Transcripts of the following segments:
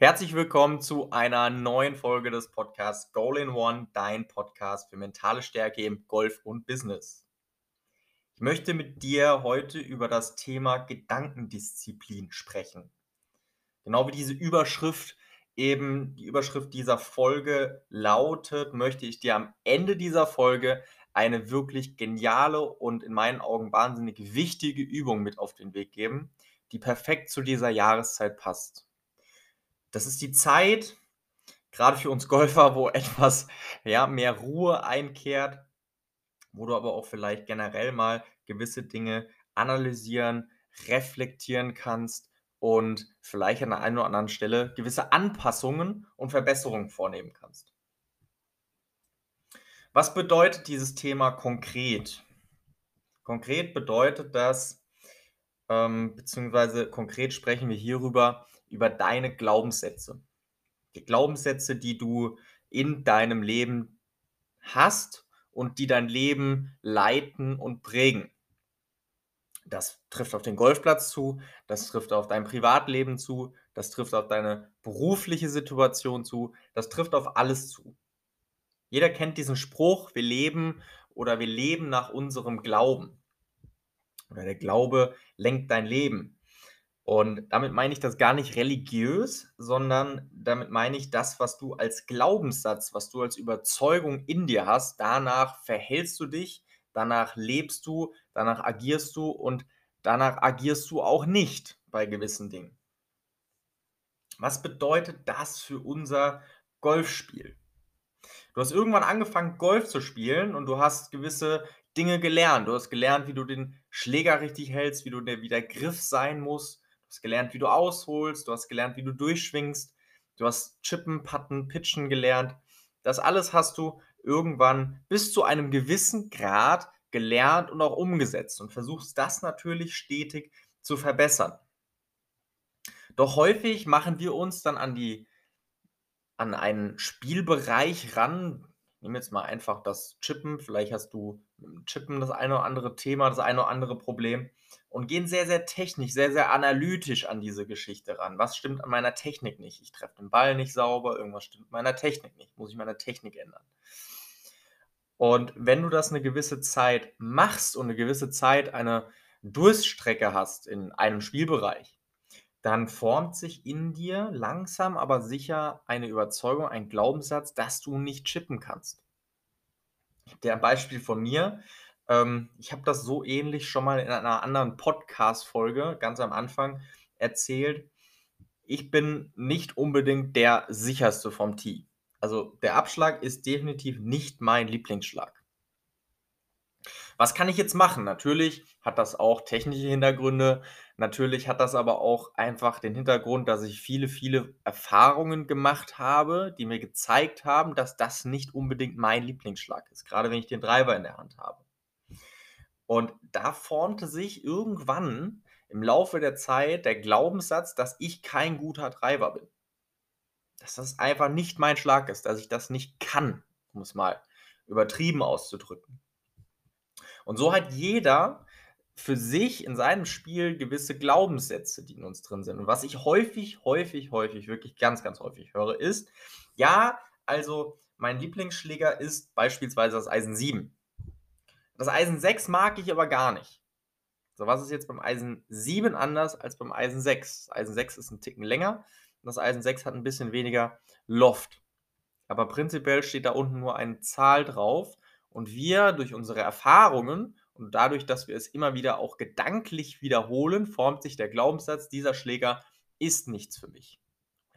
Herzlich willkommen zu einer neuen Folge des Podcasts Goal in One, dein Podcast für mentale Stärke im Golf und Business. Ich möchte mit dir heute über das Thema Gedankendisziplin sprechen. Genau wie diese Überschrift eben, die Überschrift dieser Folge lautet, möchte ich dir am Ende dieser Folge eine wirklich geniale und in meinen Augen wahnsinnig wichtige Übung mit auf den Weg geben, die perfekt zu dieser Jahreszeit passt. Das ist die Zeit, gerade für uns Golfer, wo etwas ja, mehr Ruhe einkehrt, wo du aber auch vielleicht generell mal gewisse Dinge analysieren, reflektieren kannst und vielleicht an der einen oder anderen Stelle gewisse Anpassungen und Verbesserungen vornehmen kannst. Was bedeutet dieses Thema konkret? Konkret bedeutet das, ähm, beziehungsweise konkret sprechen wir hierüber, über deine Glaubenssätze. Die Glaubenssätze, die du in deinem Leben hast und die dein Leben leiten und prägen. Das trifft auf den Golfplatz zu, das trifft auf dein Privatleben zu, das trifft auf deine berufliche Situation zu, das trifft auf alles zu. Jeder kennt diesen Spruch, wir leben oder wir leben nach unserem Glauben. Oder der Glaube lenkt dein Leben. Und damit meine ich das gar nicht religiös, sondern damit meine ich das, was du als Glaubenssatz, was du als Überzeugung in dir hast, danach verhältst du dich, danach lebst du, danach agierst du und danach agierst du auch nicht bei gewissen Dingen. Was bedeutet das für unser Golfspiel? Du hast irgendwann angefangen, Golf zu spielen und du hast gewisse Dinge gelernt. Du hast gelernt, wie du den Schläger richtig hältst, wie du der, wie der Griff sein muss hast gelernt, wie du ausholst, du hast gelernt, wie du durchschwingst, du hast Chippen, Putten, Pitchen gelernt. Das alles hast du irgendwann bis zu einem gewissen Grad gelernt und auch umgesetzt und versuchst das natürlich stetig zu verbessern. Doch häufig machen wir uns dann an die an einen Spielbereich ran. Ich nehme jetzt mal einfach das Chippen. Vielleicht hast du mit dem Chippen das eine oder andere Thema, das eine oder andere Problem und gehen sehr, sehr technisch, sehr, sehr analytisch an diese Geschichte ran. Was stimmt an meiner Technik nicht? Ich treffe den Ball nicht sauber, irgendwas stimmt meiner Technik nicht. Muss ich meine Technik ändern? Und wenn du das eine gewisse Zeit machst und eine gewisse Zeit eine Durststrecke hast in einem Spielbereich, dann formt sich in dir langsam aber sicher eine Überzeugung, ein Glaubenssatz, dass du nicht chippen kannst. Der Beispiel von mir, ähm, ich habe das so ähnlich schon mal in einer anderen Podcast-Folge ganz am Anfang erzählt. Ich bin nicht unbedingt der sicherste vom Tee. Also der Abschlag ist definitiv nicht mein Lieblingsschlag. Was kann ich jetzt machen? Natürlich hat das auch technische Hintergründe. Natürlich hat das aber auch einfach den Hintergrund, dass ich viele, viele Erfahrungen gemacht habe, die mir gezeigt haben, dass das nicht unbedingt mein Lieblingsschlag ist. Gerade wenn ich den Driver in der Hand habe. Und da formte sich irgendwann im Laufe der Zeit der Glaubenssatz, dass ich kein guter Treiber bin. Dass das einfach nicht mein Schlag ist, dass ich das nicht kann, um es mal übertrieben auszudrücken. Und so hat jeder für sich in seinem Spiel gewisse Glaubenssätze, die in uns drin sind. Und was ich häufig, häufig, häufig, wirklich ganz, ganz häufig höre, ist, ja, also mein Lieblingsschläger ist beispielsweise das Eisen 7. Das Eisen 6 mag ich aber gar nicht. So, was ist jetzt beim Eisen 7 anders als beim Eisen 6? Das Eisen 6 ist ein Ticken länger das Eisen 6 hat ein bisschen weniger Loft. Aber prinzipiell steht da unten nur eine Zahl drauf und wir durch unsere Erfahrungen und dadurch, dass wir es immer wieder auch gedanklich wiederholen, formt sich der Glaubenssatz, dieser Schläger ist nichts für mich.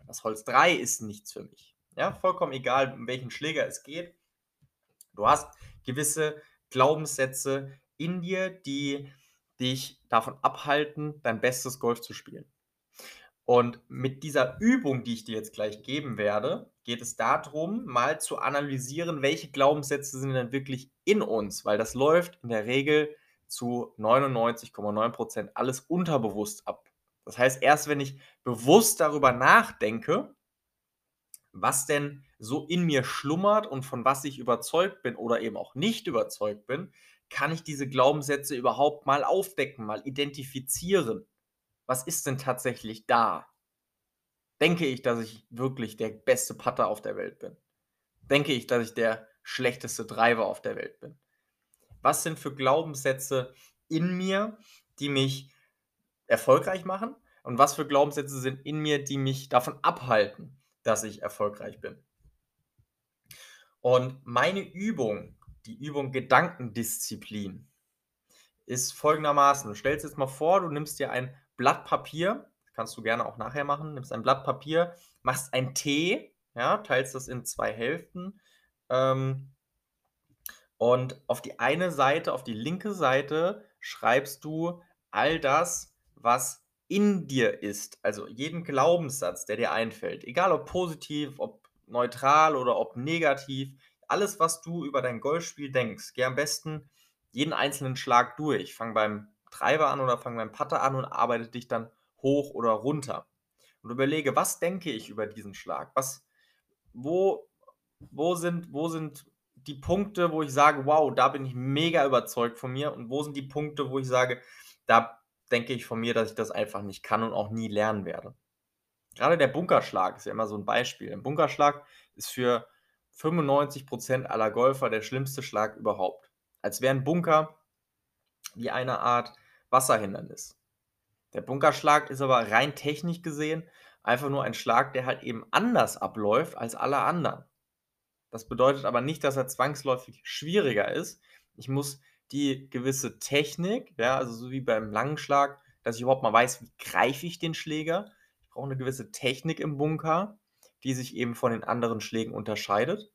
Das Holz 3 ist nichts für mich. Ja, vollkommen egal, um welchen Schläger es geht. Du hast gewisse Glaubenssätze in dir, die dich davon abhalten, dein bestes Golf zu spielen. Und mit dieser Übung, die ich dir jetzt gleich geben werde, geht es darum, mal zu analysieren, welche Glaubenssätze sind denn wirklich in uns, weil das läuft in der Regel zu 99,9% alles unterbewusst ab. Das heißt, erst wenn ich bewusst darüber nachdenke, was denn so in mir schlummert und von was ich überzeugt bin oder eben auch nicht überzeugt bin, kann ich diese Glaubenssätze überhaupt mal aufdecken, mal identifizieren. Was ist denn tatsächlich da? Denke ich, dass ich wirklich der beste Putter auf der Welt bin? Denke ich, dass ich der schlechteste Driver auf der Welt bin? Was sind für Glaubenssätze in mir, die mich erfolgreich machen? Und was für Glaubenssätze sind in mir, die mich davon abhalten, dass ich erfolgreich bin? Und meine Übung, die Übung Gedankendisziplin, ist folgendermaßen. Du stellst jetzt mal vor, du nimmst dir ein Blatt Papier, kannst du gerne auch nachher machen, nimmst ein Blatt Papier, machst ein T, ja, teilst das in zwei Hälften ähm, und auf die eine Seite, auf die linke Seite schreibst du all das, was in dir ist, also jeden Glaubenssatz, der dir einfällt, egal ob positiv, ob neutral oder ob negativ, alles, was du über dein Golfspiel denkst, geh am besten jeden einzelnen Schlag durch. Fang beim Treiber an oder fang beim Putter an und arbeite dich dann hoch oder runter. Und überlege, was denke ich über diesen Schlag? Was, wo, wo, sind, wo sind die Punkte, wo ich sage, wow, da bin ich mega überzeugt von mir? Und wo sind die Punkte, wo ich sage, da denke ich von mir, dass ich das einfach nicht kann und auch nie lernen werde? Gerade der Bunkerschlag ist ja immer so ein Beispiel. Ein Bunkerschlag ist für 95% aller Golfer der schlimmste Schlag überhaupt. Als wäre ein Bunker wie eine Art Wasserhindernis. Der Bunkerschlag ist aber rein technisch gesehen einfach nur ein Schlag, der halt eben anders abläuft als alle anderen. Das bedeutet aber nicht, dass er zwangsläufig schwieriger ist. Ich muss die gewisse Technik, ja, also so wie beim langen Schlag, dass ich überhaupt mal weiß, wie greife ich den Schläger. Ich brauche eine gewisse Technik im Bunker, die sich eben von den anderen Schlägen unterscheidet.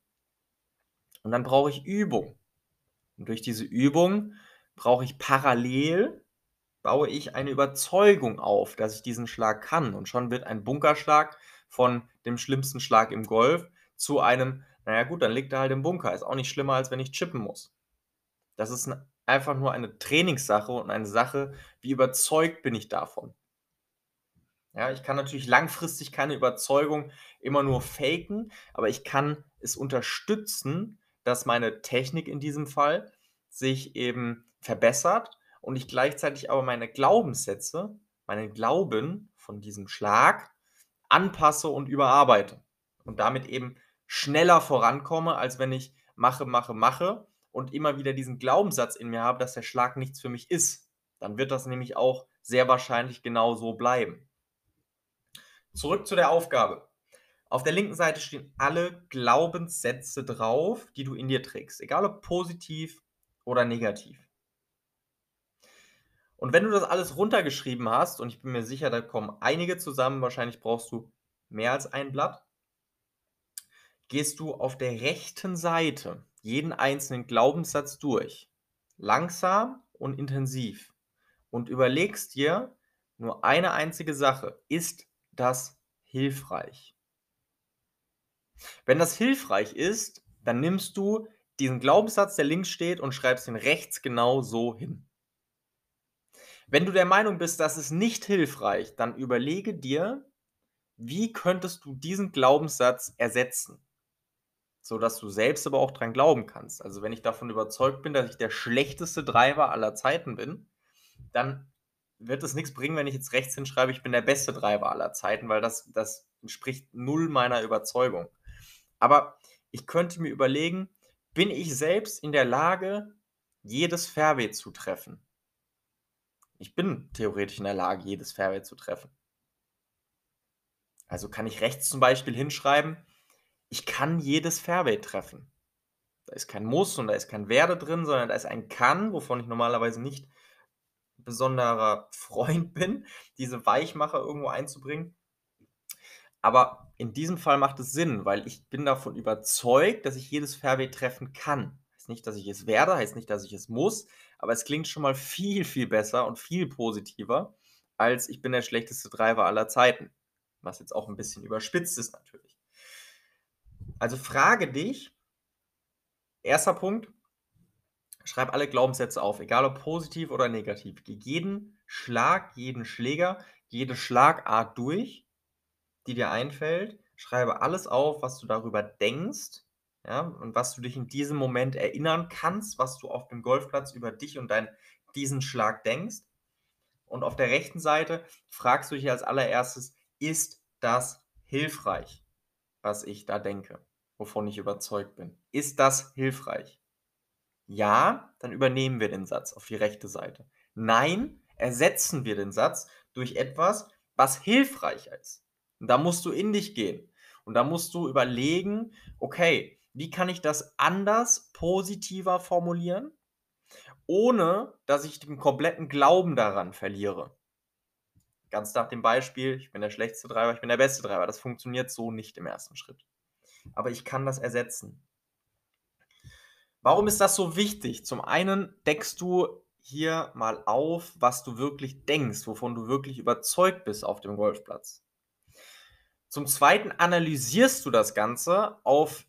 Und dann brauche ich Übung. Und durch diese Übung brauche ich parallel, baue ich eine Überzeugung auf, dass ich diesen Schlag kann. Und schon wird ein Bunkerschlag von dem schlimmsten Schlag im Golf zu einem, naja gut, dann liegt er halt im Bunker. Ist auch nicht schlimmer, als wenn ich chippen muss. Das ist einfach nur eine Trainingssache und eine Sache, wie überzeugt bin ich davon. Ja, ich kann natürlich langfristig keine Überzeugung immer nur faken, aber ich kann es unterstützen, dass meine Technik in diesem Fall sich eben verbessert und ich gleichzeitig aber meine Glaubenssätze, meinen Glauben von diesem Schlag anpasse und überarbeite und damit eben schneller vorankomme, als wenn ich mache, mache, mache und immer wieder diesen Glaubenssatz in mir habe, dass der Schlag nichts für mich ist. Dann wird das nämlich auch sehr wahrscheinlich genau so bleiben. Zurück zu der Aufgabe. Auf der linken Seite stehen alle Glaubenssätze drauf, die du in dir trägst, egal ob positiv oder negativ. Und wenn du das alles runtergeschrieben hast, und ich bin mir sicher, da kommen einige zusammen, wahrscheinlich brauchst du mehr als ein Blatt, gehst du auf der rechten Seite jeden einzelnen Glaubenssatz durch, langsam und intensiv, und überlegst dir nur eine einzige Sache, ist das hilfreich? Wenn das hilfreich ist, dann nimmst du diesen Glaubenssatz, der links steht, und schreibst ihn rechts genau so hin. Wenn du der Meinung bist, das ist nicht hilfreich, dann überlege dir, wie könntest du diesen Glaubenssatz ersetzen, sodass du selbst aber auch dran glauben kannst. Also wenn ich davon überzeugt bin, dass ich der schlechteste Driver aller Zeiten bin, dann wird es nichts bringen, wenn ich jetzt rechts hinschreibe, ich bin der beste Driver aller Zeiten, weil das, das entspricht null meiner Überzeugung. Aber ich könnte mir überlegen, bin ich selbst in der Lage, jedes Fairway zu treffen? Ich bin theoretisch in der Lage, jedes Fairway zu treffen. Also kann ich rechts zum Beispiel hinschreiben, ich kann jedes Fairway treffen. Da ist kein Muss und da ist kein Werde drin, sondern da ist ein Kann, wovon ich normalerweise nicht besonderer Freund bin, diese Weichmacher irgendwo einzubringen. Aber in diesem Fall macht es Sinn, weil ich bin davon überzeugt, dass ich jedes Fairway treffen kann. Heißt nicht, dass ich es werde, heißt nicht, dass ich es muss, aber es klingt schon mal viel, viel besser und viel positiver, als ich bin der schlechteste Driver aller Zeiten. Was jetzt auch ein bisschen überspitzt ist natürlich. Also frage dich, erster Punkt, schreib alle Glaubenssätze auf, egal ob positiv oder negativ. Geh jeden Schlag, jeden Schläger, jede Schlagart durch, die dir einfällt. Schreibe alles auf, was du darüber denkst ja, und was du dich in diesem Moment erinnern kannst, was du auf dem Golfplatz über dich und dein, diesen Schlag denkst. Und auf der rechten Seite fragst du dich als allererstes, ist das hilfreich, was ich da denke, wovon ich überzeugt bin? Ist das hilfreich? Ja, dann übernehmen wir den Satz auf die rechte Seite. Nein, ersetzen wir den Satz durch etwas, was hilfreicher ist. Und da musst du in dich gehen. Und da musst du überlegen, okay, wie kann ich das anders, positiver formulieren, ohne dass ich den kompletten Glauben daran verliere. Ganz nach dem Beispiel, ich bin der schlechteste Treiber, ich bin der beste Treiber. Das funktioniert so nicht im ersten Schritt. Aber ich kann das ersetzen. Warum ist das so wichtig? Zum einen deckst du hier mal auf, was du wirklich denkst, wovon du wirklich überzeugt bist auf dem Golfplatz. Zum Zweiten analysierst du das Ganze auf,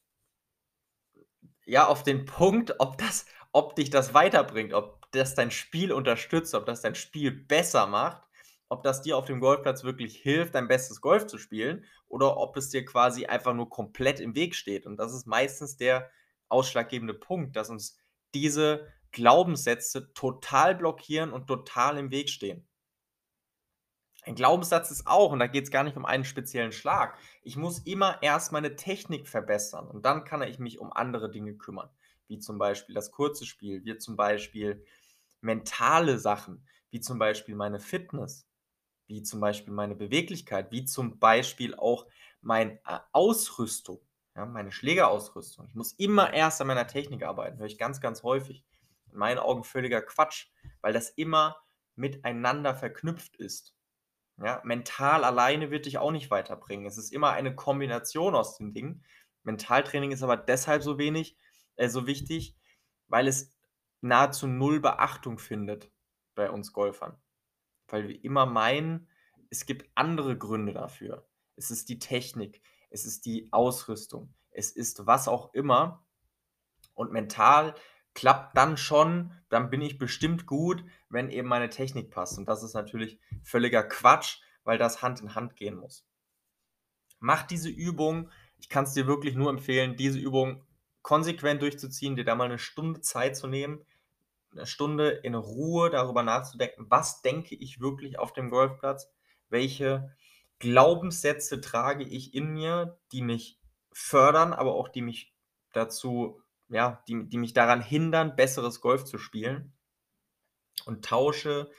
ja, auf den Punkt, ob, das, ob dich das weiterbringt, ob das dein Spiel unterstützt, ob das dein Spiel besser macht, ob das dir auf dem Golfplatz wirklich hilft, dein bestes Golf zu spielen oder ob es dir quasi einfach nur komplett im Weg steht. Und das ist meistens der ausschlaggebende Punkt, dass uns diese Glaubenssätze total blockieren und total im Weg stehen. Ein Glaubenssatz ist auch, und da geht es gar nicht um einen speziellen Schlag, ich muss immer erst meine Technik verbessern und dann kann ich mich um andere Dinge kümmern, wie zum Beispiel das kurze Spiel, wie zum Beispiel mentale Sachen, wie zum Beispiel meine Fitness, wie zum Beispiel meine Beweglichkeit, wie zum Beispiel auch meine äh, Ausrüstung, ja, meine Schlägerausrüstung. Ich muss immer erst an meiner Technik arbeiten, höre ich ganz, ganz häufig. In meinen Augen völliger Quatsch, weil das immer miteinander verknüpft ist. Ja, mental alleine wird dich auch nicht weiterbringen. Es ist immer eine Kombination aus den Dingen. Mentaltraining ist aber deshalb so wenig, äh, so wichtig, weil es nahezu null Beachtung findet bei uns Golfern. Weil wir immer meinen, es gibt andere Gründe dafür. Es ist die Technik, es ist die Ausrüstung, es ist was auch immer. Und mental klappt dann schon, dann bin ich bestimmt gut, wenn eben meine Technik passt. Und das ist natürlich völliger Quatsch, weil das Hand in Hand gehen muss. Mach diese Übung, ich kann es dir wirklich nur empfehlen, diese Übung konsequent durchzuziehen, dir da mal eine Stunde Zeit zu nehmen, eine Stunde in Ruhe darüber nachzudenken, was denke ich wirklich auf dem Golfplatz, welche Glaubenssätze trage ich in mir, die mich fördern, aber auch die mich dazu ja, die, die mich daran hindern, besseres Golf zu spielen. Und tausche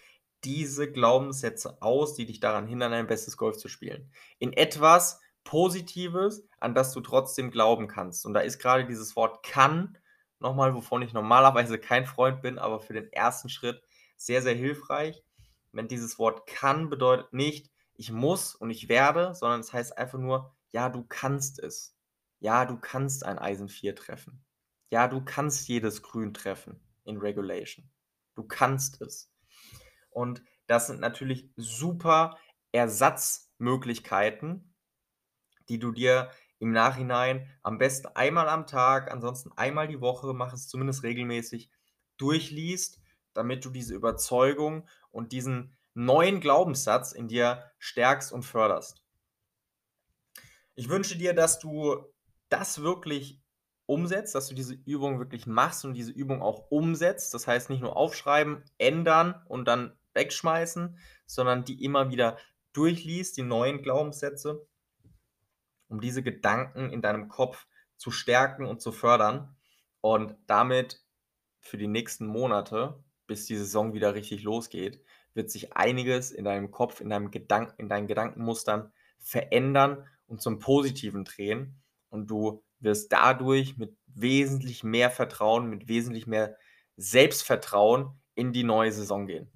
diese Glaubenssätze aus, die dich daran hindern, ein bestes Golf zu spielen. In etwas Positives, an das du trotzdem glauben kannst. Und da ist gerade dieses Wort kann, nochmal, wovon ich normalerweise kein Freund bin, aber für den ersten Schritt sehr, sehr hilfreich. Wenn dieses Wort kann bedeutet nicht, ich muss und ich werde, sondern es heißt einfach nur, ja, du kannst es. Ja, du kannst ein Eisen 4 treffen. Ja, du kannst jedes Grün treffen in Regulation. Du kannst es. Und das sind natürlich super Ersatzmöglichkeiten, die du dir im Nachhinein am besten einmal am Tag, ansonsten einmal die Woche, mach es zumindest regelmäßig, durchliest, damit du diese Überzeugung und diesen neuen Glaubenssatz in dir stärkst und förderst. Ich wünsche dir, dass du das wirklich umsetzt, dass du diese Übung wirklich machst und diese Übung auch umsetzt. Das heißt nicht nur aufschreiben, ändern und dann wegschmeißen, sondern die immer wieder durchliest, die neuen Glaubenssätze, um diese Gedanken in deinem Kopf zu stärken und zu fördern und damit für die nächsten Monate, bis die Saison wieder richtig losgeht, wird sich einiges in deinem Kopf, in, deinem Gedanken, in deinen Gedankenmustern verändern und zum Positiven drehen und du wirst dadurch mit wesentlich mehr Vertrauen, mit wesentlich mehr Selbstvertrauen in die neue Saison gehen.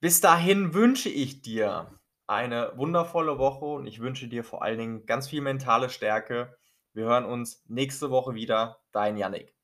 Bis dahin wünsche ich dir eine wundervolle Woche und ich wünsche dir vor allen Dingen ganz viel mentale Stärke. Wir hören uns nächste Woche wieder. Dein Yannick.